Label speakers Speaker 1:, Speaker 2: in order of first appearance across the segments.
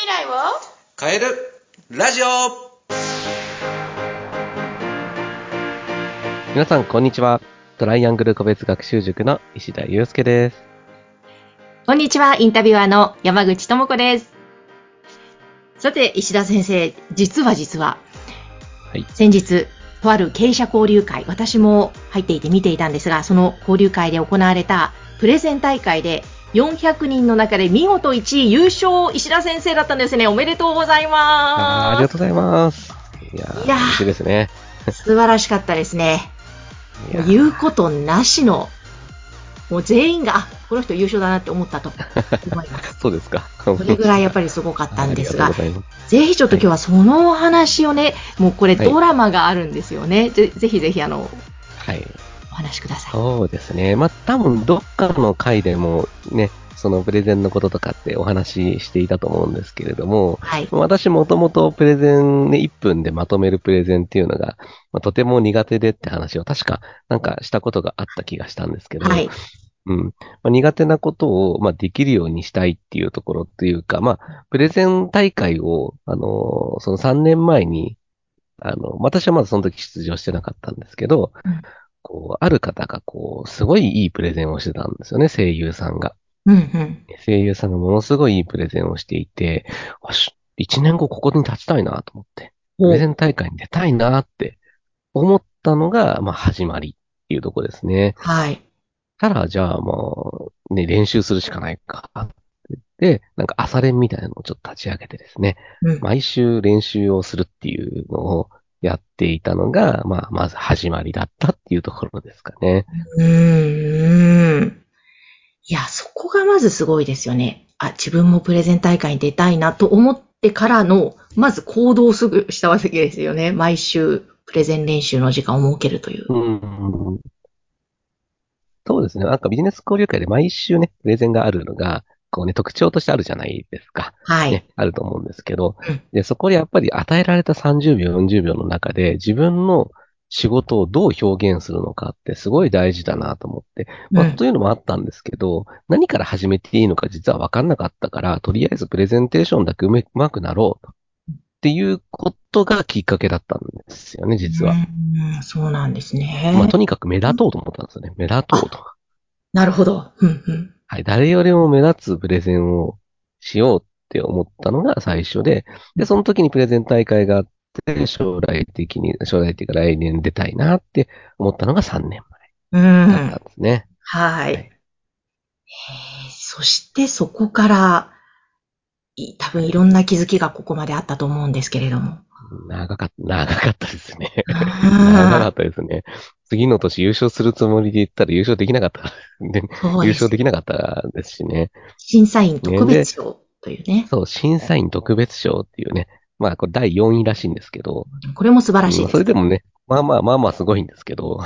Speaker 1: 未来を？
Speaker 2: 変えるラジオ
Speaker 3: 皆さん、こんにちは。トライアングル個別学習塾の石田祐介です。
Speaker 1: こんにちは、インタビュアーの山口智子です。さて、石田先生、実は実は、
Speaker 3: はい
Speaker 1: 先日、とある経営者交流会、私も入っていて見ていたんですが、その交流会で行われたプレゼン大会で、400人の中で見事1位優勝、石田先生だったんですね。おめでとうございます。
Speaker 3: ありがとうございます。いやー、
Speaker 1: いやー
Speaker 3: 嬉しいですね。
Speaker 1: 素晴らしかったですね。言うことなしの、もう全員が、あ、この人優勝だなって思ったと思います。
Speaker 3: そうですか。
Speaker 1: それぐらいやっぱりすごかったんですが
Speaker 3: が。
Speaker 1: ぜひちょっと今日はそのお話をね、もうこれ
Speaker 3: はい
Speaker 1: ドラマがあるんですよね。ぜぜひぜひあの、
Speaker 3: はい。
Speaker 1: お話しください。
Speaker 3: そうですね。まあ、多分、どっかの回でもね、そのプレゼンのこととかってお話ししていたと思うんですけれども、
Speaker 1: はい。
Speaker 3: 私もともとプレゼンね、1分でまとめるプレゼンっていうのが、まあ、とても苦手でって話を確かなんかしたことがあった気がしたんですけど、
Speaker 1: はい。
Speaker 3: うん。まあ、苦手なことを、まあ、できるようにしたいっていうところっていうか、まあ、プレゼン大会を、あのーその3年前に、あの、私はまだその時出場してなかったんですけど、
Speaker 1: うん
Speaker 3: こう、ある方がこう、すごいいいプレゼンをしてたんですよね、声優さんが。
Speaker 1: うんうん。
Speaker 3: 声優さんがものすごいいいプレゼンをしていて、よし、1年後ここに立ちたいなと思って、プレゼン大会に出たいなって思ったのが、まあ、始まりっていうところですね。
Speaker 1: はい。
Speaker 3: たら、じゃあもう、ね、練習するしかないかって言って、なんか朝練みたいなのをちょっと立ち上げてですね、
Speaker 1: うん。
Speaker 3: 毎週練習をするっていうのをやっていたのが、まあ、まず始まりだったっていうところですかね。
Speaker 1: うーん。いや、そこがまずすごいですよね。あ、自分もプレゼン大会に出たいなと思ってからの、まず行動をすぐしたわけですよね。毎週プレゼン練習の時間を設けるという。
Speaker 3: うん。そうですね。なんかビジネス交流会で毎週ね、プレゼンがあるのが、こうね、特徴としてあるじゃないですか。
Speaker 1: はい。
Speaker 3: ね、あると思うんですけど
Speaker 1: うん、
Speaker 3: で、そこでやっぱり与えられた30秒、40秒の中で自分の仕事をどう表現するのかってすごい大事だなと思って、まあ、
Speaker 1: うん
Speaker 3: というのもあったんですけど、何から始めていいのか実は分かんなかったから、とりあえずプレゼンテーションだけうまくなろうと。っていうことがきっかけだったんですよね、実は。
Speaker 1: うん、そうなんですね。
Speaker 3: まあ、とにかく目立とうと思ったんですよね。目立とうと。
Speaker 1: なるほど。うんうん。
Speaker 3: はい。誰よりも目立つプレゼンをしようって思ったのが最初で、で、その時にプレゼン大会があって、将来的に、将来的に来年出たいなって思ったのが3年
Speaker 1: う
Speaker 3: 前だったん
Speaker 1: ん。
Speaker 3: ですね。
Speaker 1: はい。
Speaker 3: はい
Speaker 1: そしてそこから、い多分いろんな気づきがここまであったと思うんですけれども。
Speaker 3: 長かった、長かったですね。長か
Speaker 1: あ
Speaker 3: ったですね。次の年優勝するつもりで言ったら優勝できなかった。で優勝できなかったですしね。
Speaker 1: 審査員特別賞というね。
Speaker 3: そう、審査員特別賞っていうね。まあ、これ第4位らしいんですけど、
Speaker 1: これも素晴らしい
Speaker 3: うん
Speaker 1: です。
Speaker 3: それでもね、まあまあまあまあすごいんですけど、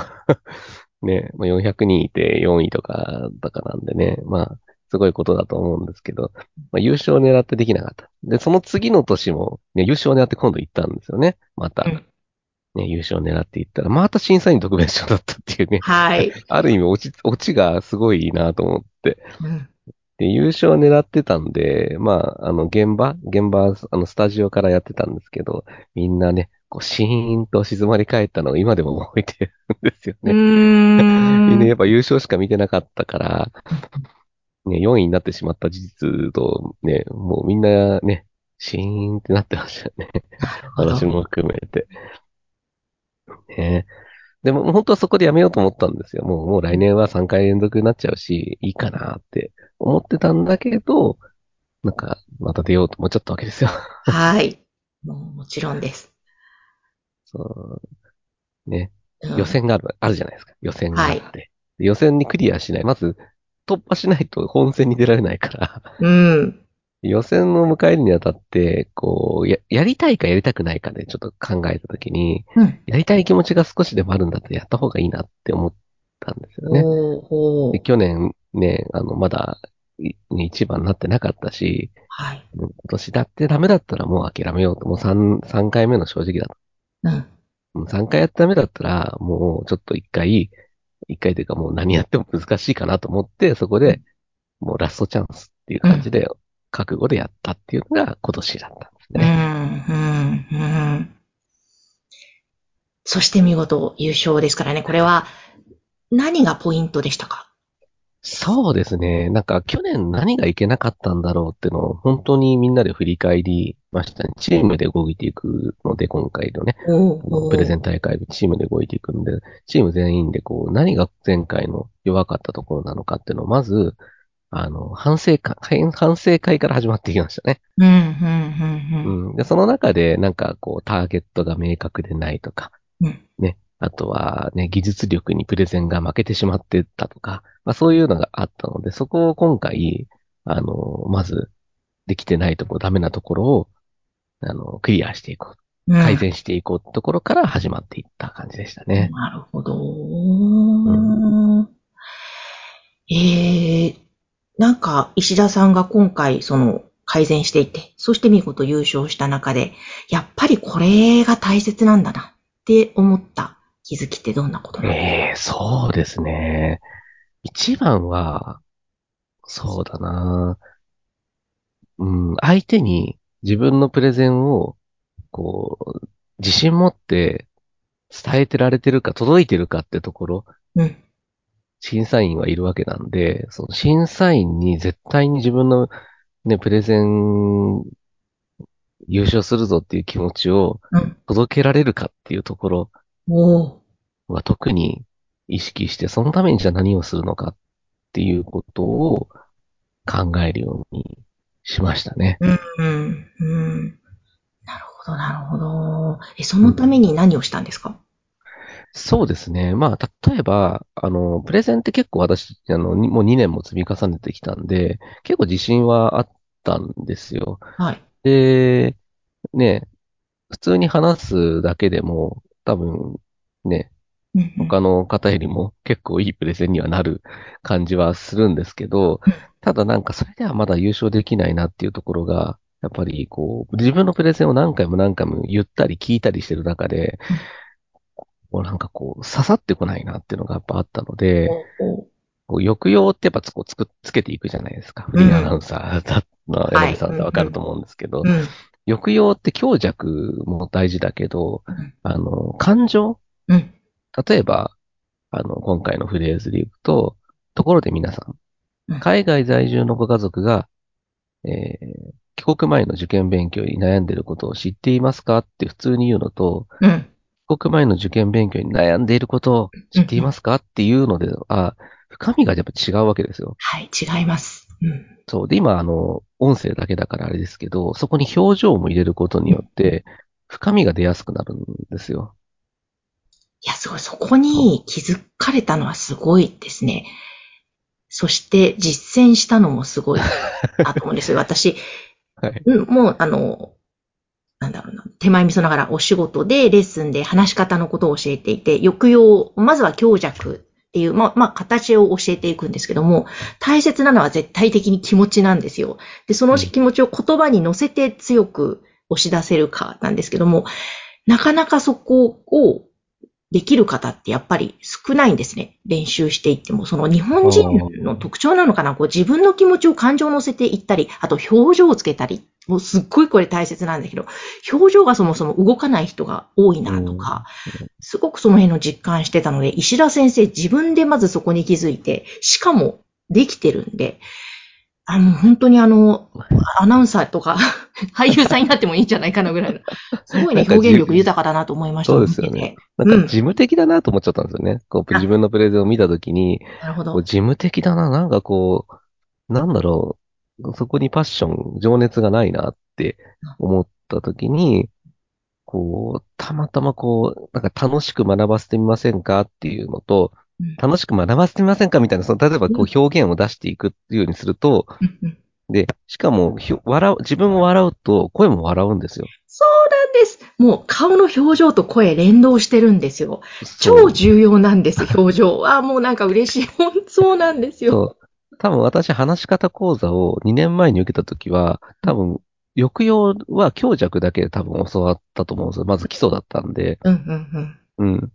Speaker 3: ね、まあ、400人いて4位とかだからなんでね、まあ、すごいことだと思うんですけど、まあ、優勝を狙ってできなかった。で、その次の年も、ね、優勝を狙って今度行ったんですよね。また。
Speaker 1: うん
Speaker 3: ね、優勝を狙って行ったら、また審査員特別賞だったっていうね。
Speaker 1: はい。
Speaker 3: ある意味、落ち、落ちがすごいいいなと思って。
Speaker 1: うん
Speaker 3: で、優勝を狙ってたんで、まあ、あの、現場、現場、あの、スタジオからやってたんですけど、みんなね、こう、シーンと静まり返ったのを今でも覚えてるんですよね。みんなや
Speaker 1: ん。
Speaker 3: っぱ優勝しか見てなかったから、ね、4位になってしまった事実と、ね、もうみんなね、シーンってなってましたよね。私も含めて。ね。でも、本当はそこでやめようと思ったんですよ。もう、もう来年は3回連続になっちゃうし、いいかなって思ってたんだけど、なんか、また出ようと思っちゃったわけですよ。
Speaker 1: はい。もうもちろんです。
Speaker 3: そう。ね。
Speaker 1: うん
Speaker 3: 予選がある、あるじゃないですか。予選があって。で予選にクリアしない。まず、突破しないと本戦に出られないから、
Speaker 1: うん。
Speaker 3: 予選を迎えるにあたって、こう、や、やりたいかやりたくないかでちょっと考えたときに、
Speaker 1: うん。
Speaker 3: やりたい気持ちが少しでもあるんだったらやった方がいいなって思ったんですよね。
Speaker 1: ほうほう
Speaker 3: で去年ね、あの、まだ、い一番になってなかったし、
Speaker 1: はい。
Speaker 3: 今年だってダメだったらもう諦めようと。もう3、三回目の正直だと。
Speaker 1: うん。
Speaker 3: うん3回やってダメだったら、もうちょっと一回、一回というかもう何やっても難しいかなと思って、そこで、もうラストチャンスっていう感じで覚悟でやったっていうのが今年だったんです
Speaker 1: うん、
Speaker 3: ね。
Speaker 1: うん、うん。そして見事優勝ですからね、これは何がポイントでしたか？
Speaker 3: そうですね。なんか去年何がいけなかったんだろうっていうのを本当にみんなで振り返りましたね。チームで動いていくので、今回のね、
Speaker 1: お
Speaker 3: プレゼン大会でチームで動いていくので、チーム全員でこう、何が前回の弱かったところなのかっていうのを、まず、あの、反省会、反省会から始まっていきましたね。
Speaker 1: うん、うん、うん、
Speaker 3: うん。で、その中で、なんかこう、ターゲットが明確でないとか、
Speaker 1: うん。
Speaker 3: ね。あとはね、技術力にプレゼンが負けてしまってたとか、まあそういうのがあったので、そこを今回、あの、まず、できてないところ、ダメなところを、あの、クリアしていこう。
Speaker 1: うん。
Speaker 3: 改善していこうってところから始まっていった感じでしたね。
Speaker 1: なるほど。ええなんか、石田さんが今回、その、改善していって、そして見事優勝した中で、やっぱりこれが大切なんだなって思った気づきってどんなことなの
Speaker 3: ええそうですね。一番は、そうだな。うん、相手に自分のプレゼンを、こう、自信持って伝えてられてるか、届いてるかってところ、
Speaker 1: うん。
Speaker 3: 審査員はいるわけなんで、その審査員に絶対に自分のね、プレゼン、優勝するぞっていう気持ちを
Speaker 1: うん。
Speaker 3: 届けられるかっていうところは特に意識して、そのためにじゃあ何をするのかっていうことを考えるようにしましたね。
Speaker 1: うん。うん。うん。なるほど、なるほど。え、そのために何をしたんですか？
Speaker 3: そうですね。まあ、例えば、あの、プレゼンって結構私、あの、にもう2年も積み重ねてきたんで、結構自信はあったんですよ。
Speaker 1: はい。
Speaker 3: で、ね、普通に話すだけでも、多分、ね、他の方よりも結構いいプレゼンにはなる感じはするんですけど
Speaker 1: うん、
Speaker 3: ただなんかそれではまだ優勝できないなっていうところが、やっぱりこう、自分のプレゼンを何回も何回も言ったり聞いたりしてる中で、こうなんかこう、刺さってこないなっていうのがやっぱあったので、こう抑揚ってやっぱつこうつくつけていくじゃないですか。フリーアナウンサーだ、まあ、
Speaker 1: はい
Speaker 3: 柳さんわかると思うんですけど、
Speaker 1: うん。
Speaker 3: 抑揚って強弱も大事だけど、
Speaker 1: うん
Speaker 3: あの、感情
Speaker 1: うん。
Speaker 3: 例えば、あの、今回のフレーズで言うと、ところで皆さ
Speaker 1: うん
Speaker 3: ん、海外在住のご家族が、えー帰国前の受験勉強に悩んでいることを知っていますかって普通に言うのと、
Speaker 1: うん。
Speaker 3: 帰国前の受験勉強に悩んでいることを知っていますかっていうのでは、深みがやっぱ違うわけですよ。
Speaker 1: はい、違います。うん。
Speaker 3: そう。で、今、あの、音声だけだからあれですけど、そこに表情も入れることによって、深みが出やすくなるんですよ。
Speaker 1: いや、すごい。そこに気づかれたのはすごいですね。そして実践したのもすごいなと思うんですよ。私、
Speaker 3: はい。
Speaker 1: うんもう、あの、なんだろうな、手前味噌ながらお仕事でレッスンで話し方のことを教えていて、抑揚、まずは強弱っていう、まあ、まあ、形を教えていくんですけども、大切なのは絶対的に気持ちなんですよ。で、その気持ちを言葉に乗せて強く押し出せるかなんですけども、なかなかそこをできる方ってやっぱり少ないんですね。練習していっても。その日本人の特徴なのかなこう自分の気持ちを感情を乗せていったり、あと表情をつけたり。もうすっごいこれ大切なんだけど、表情がそもそも動かない人が多いなとか、すごくその辺の実感してたので、石田先生自分でまずそこに気づいて、しかもできてるんで、あの、本当にあの、アナウンサーとか、俳優さんになってもいいんじゃないかなぐらいの。すごいね、表現力豊かだなと思いました。
Speaker 3: そうですよね。なんか
Speaker 1: うん
Speaker 3: 事務的だなと思っちゃったんですよね。こう
Speaker 1: あ
Speaker 3: 自分のプレゼンを見たときに、
Speaker 1: なるほど。
Speaker 3: 事務的だな、なんかこう、なんだろう、そこにパッション、情熱がないなって思ったときに、こう、たまたまこう、なんか楽しく学ばせてみませんかっていうのと、
Speaker 1: うん
Speaker 3: 楽しく学ばせてみませんかみたいな、その、例えばこう表現を出していくっていうようにすると、で、しかも、笑う、自分を笑うと声も笑うんですよ。
Speaker 1: そうなんです。もう顔の表情と声連動してるんですよ。超重要なんです、表情。はもうなんか嬉しい。本当そうなんですよ。
Speaker 3: 多分私話し方講座を2年前に受けたときは、多分、抑揚は強弱だけで多分教わったと思うんですよ。まず基礎だったんで。
Speaker 1: うんうんうん。
Speaker 3: うん。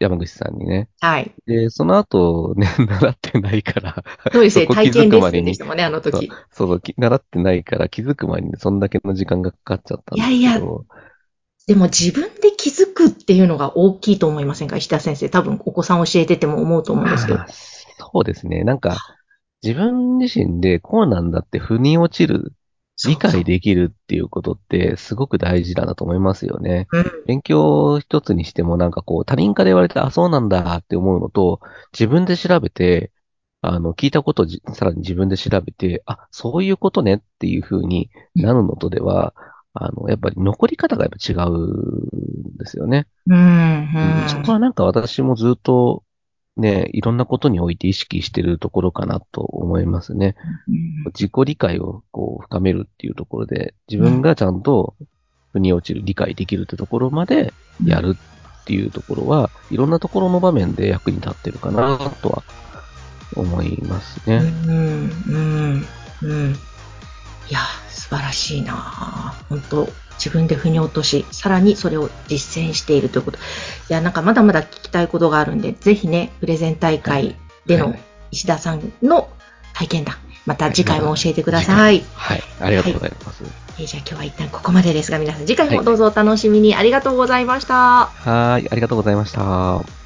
Speaker 3: 山口さんにね。
Speaker 1: はい。
Speaker 3: で、その後 ね、習ってないから、
Speaker 1: そうですね、体験レッス
Speaker 3: でに
Speaker 1: ンでしたもんね、あの時。
Speaker 3: そうそう、き習ってないから気づく前にそんだけの時間がかかっちゃったんですけど。
Speaker 1: いやいやでも自分で気づくっていうのが大きいと思いませんか？石田先生。多分お子さん教えてても思うと思うんですけど
Speaker 3: ま。あそうですね。なんか、自分自身でこうなんだって腑に落ちる、理解できるっていうことってすごく大事だなと思いますよね。
Speaker 1: うん。
Speaker 3: 勉強一つにしてもなんかこう他人から言われて、あ、そうなんだって思うのと、自分で調べて、あの、聞いたことをじさらに自分で調べて、あ、そういうことねっていう風になるのとでは、あの、やっぱり残り方がやっぱ違うんですよね。
Speaker 1: うん。
Speaker 3: うんそこはなんか私もずっとね、いろんなことにおいて意識してるところかなと思いますね。
Speaker 1: うん
Speaker 3: 自己理解をこう深めるっていうところで、自分がちゃんと腑に落ちる、理解できるってところまでやるっていうところは、いろんなところの場面で役に立ってるかなとは思いますね。
Speaker 1: うん。うん。うん。いや、素晴らしいな本当自分で腑に落とし、さらにそれを実践しているということ。いや、なんかまだまだ聞きたいことがあるんで、ぜひね、プレゼン大会での
Speaker 3: はい
Speaker 1: 石田さんの体験談、また次回も教えてください。
Speaker 3: はい。ありがとうございます。
Speaker 1: えーじゃあ今日は一旦ここまでですが、皆さん次回もどうぞお楽しみに。ありがとうございました。
Speaker 3: はーい。ありがとうございました。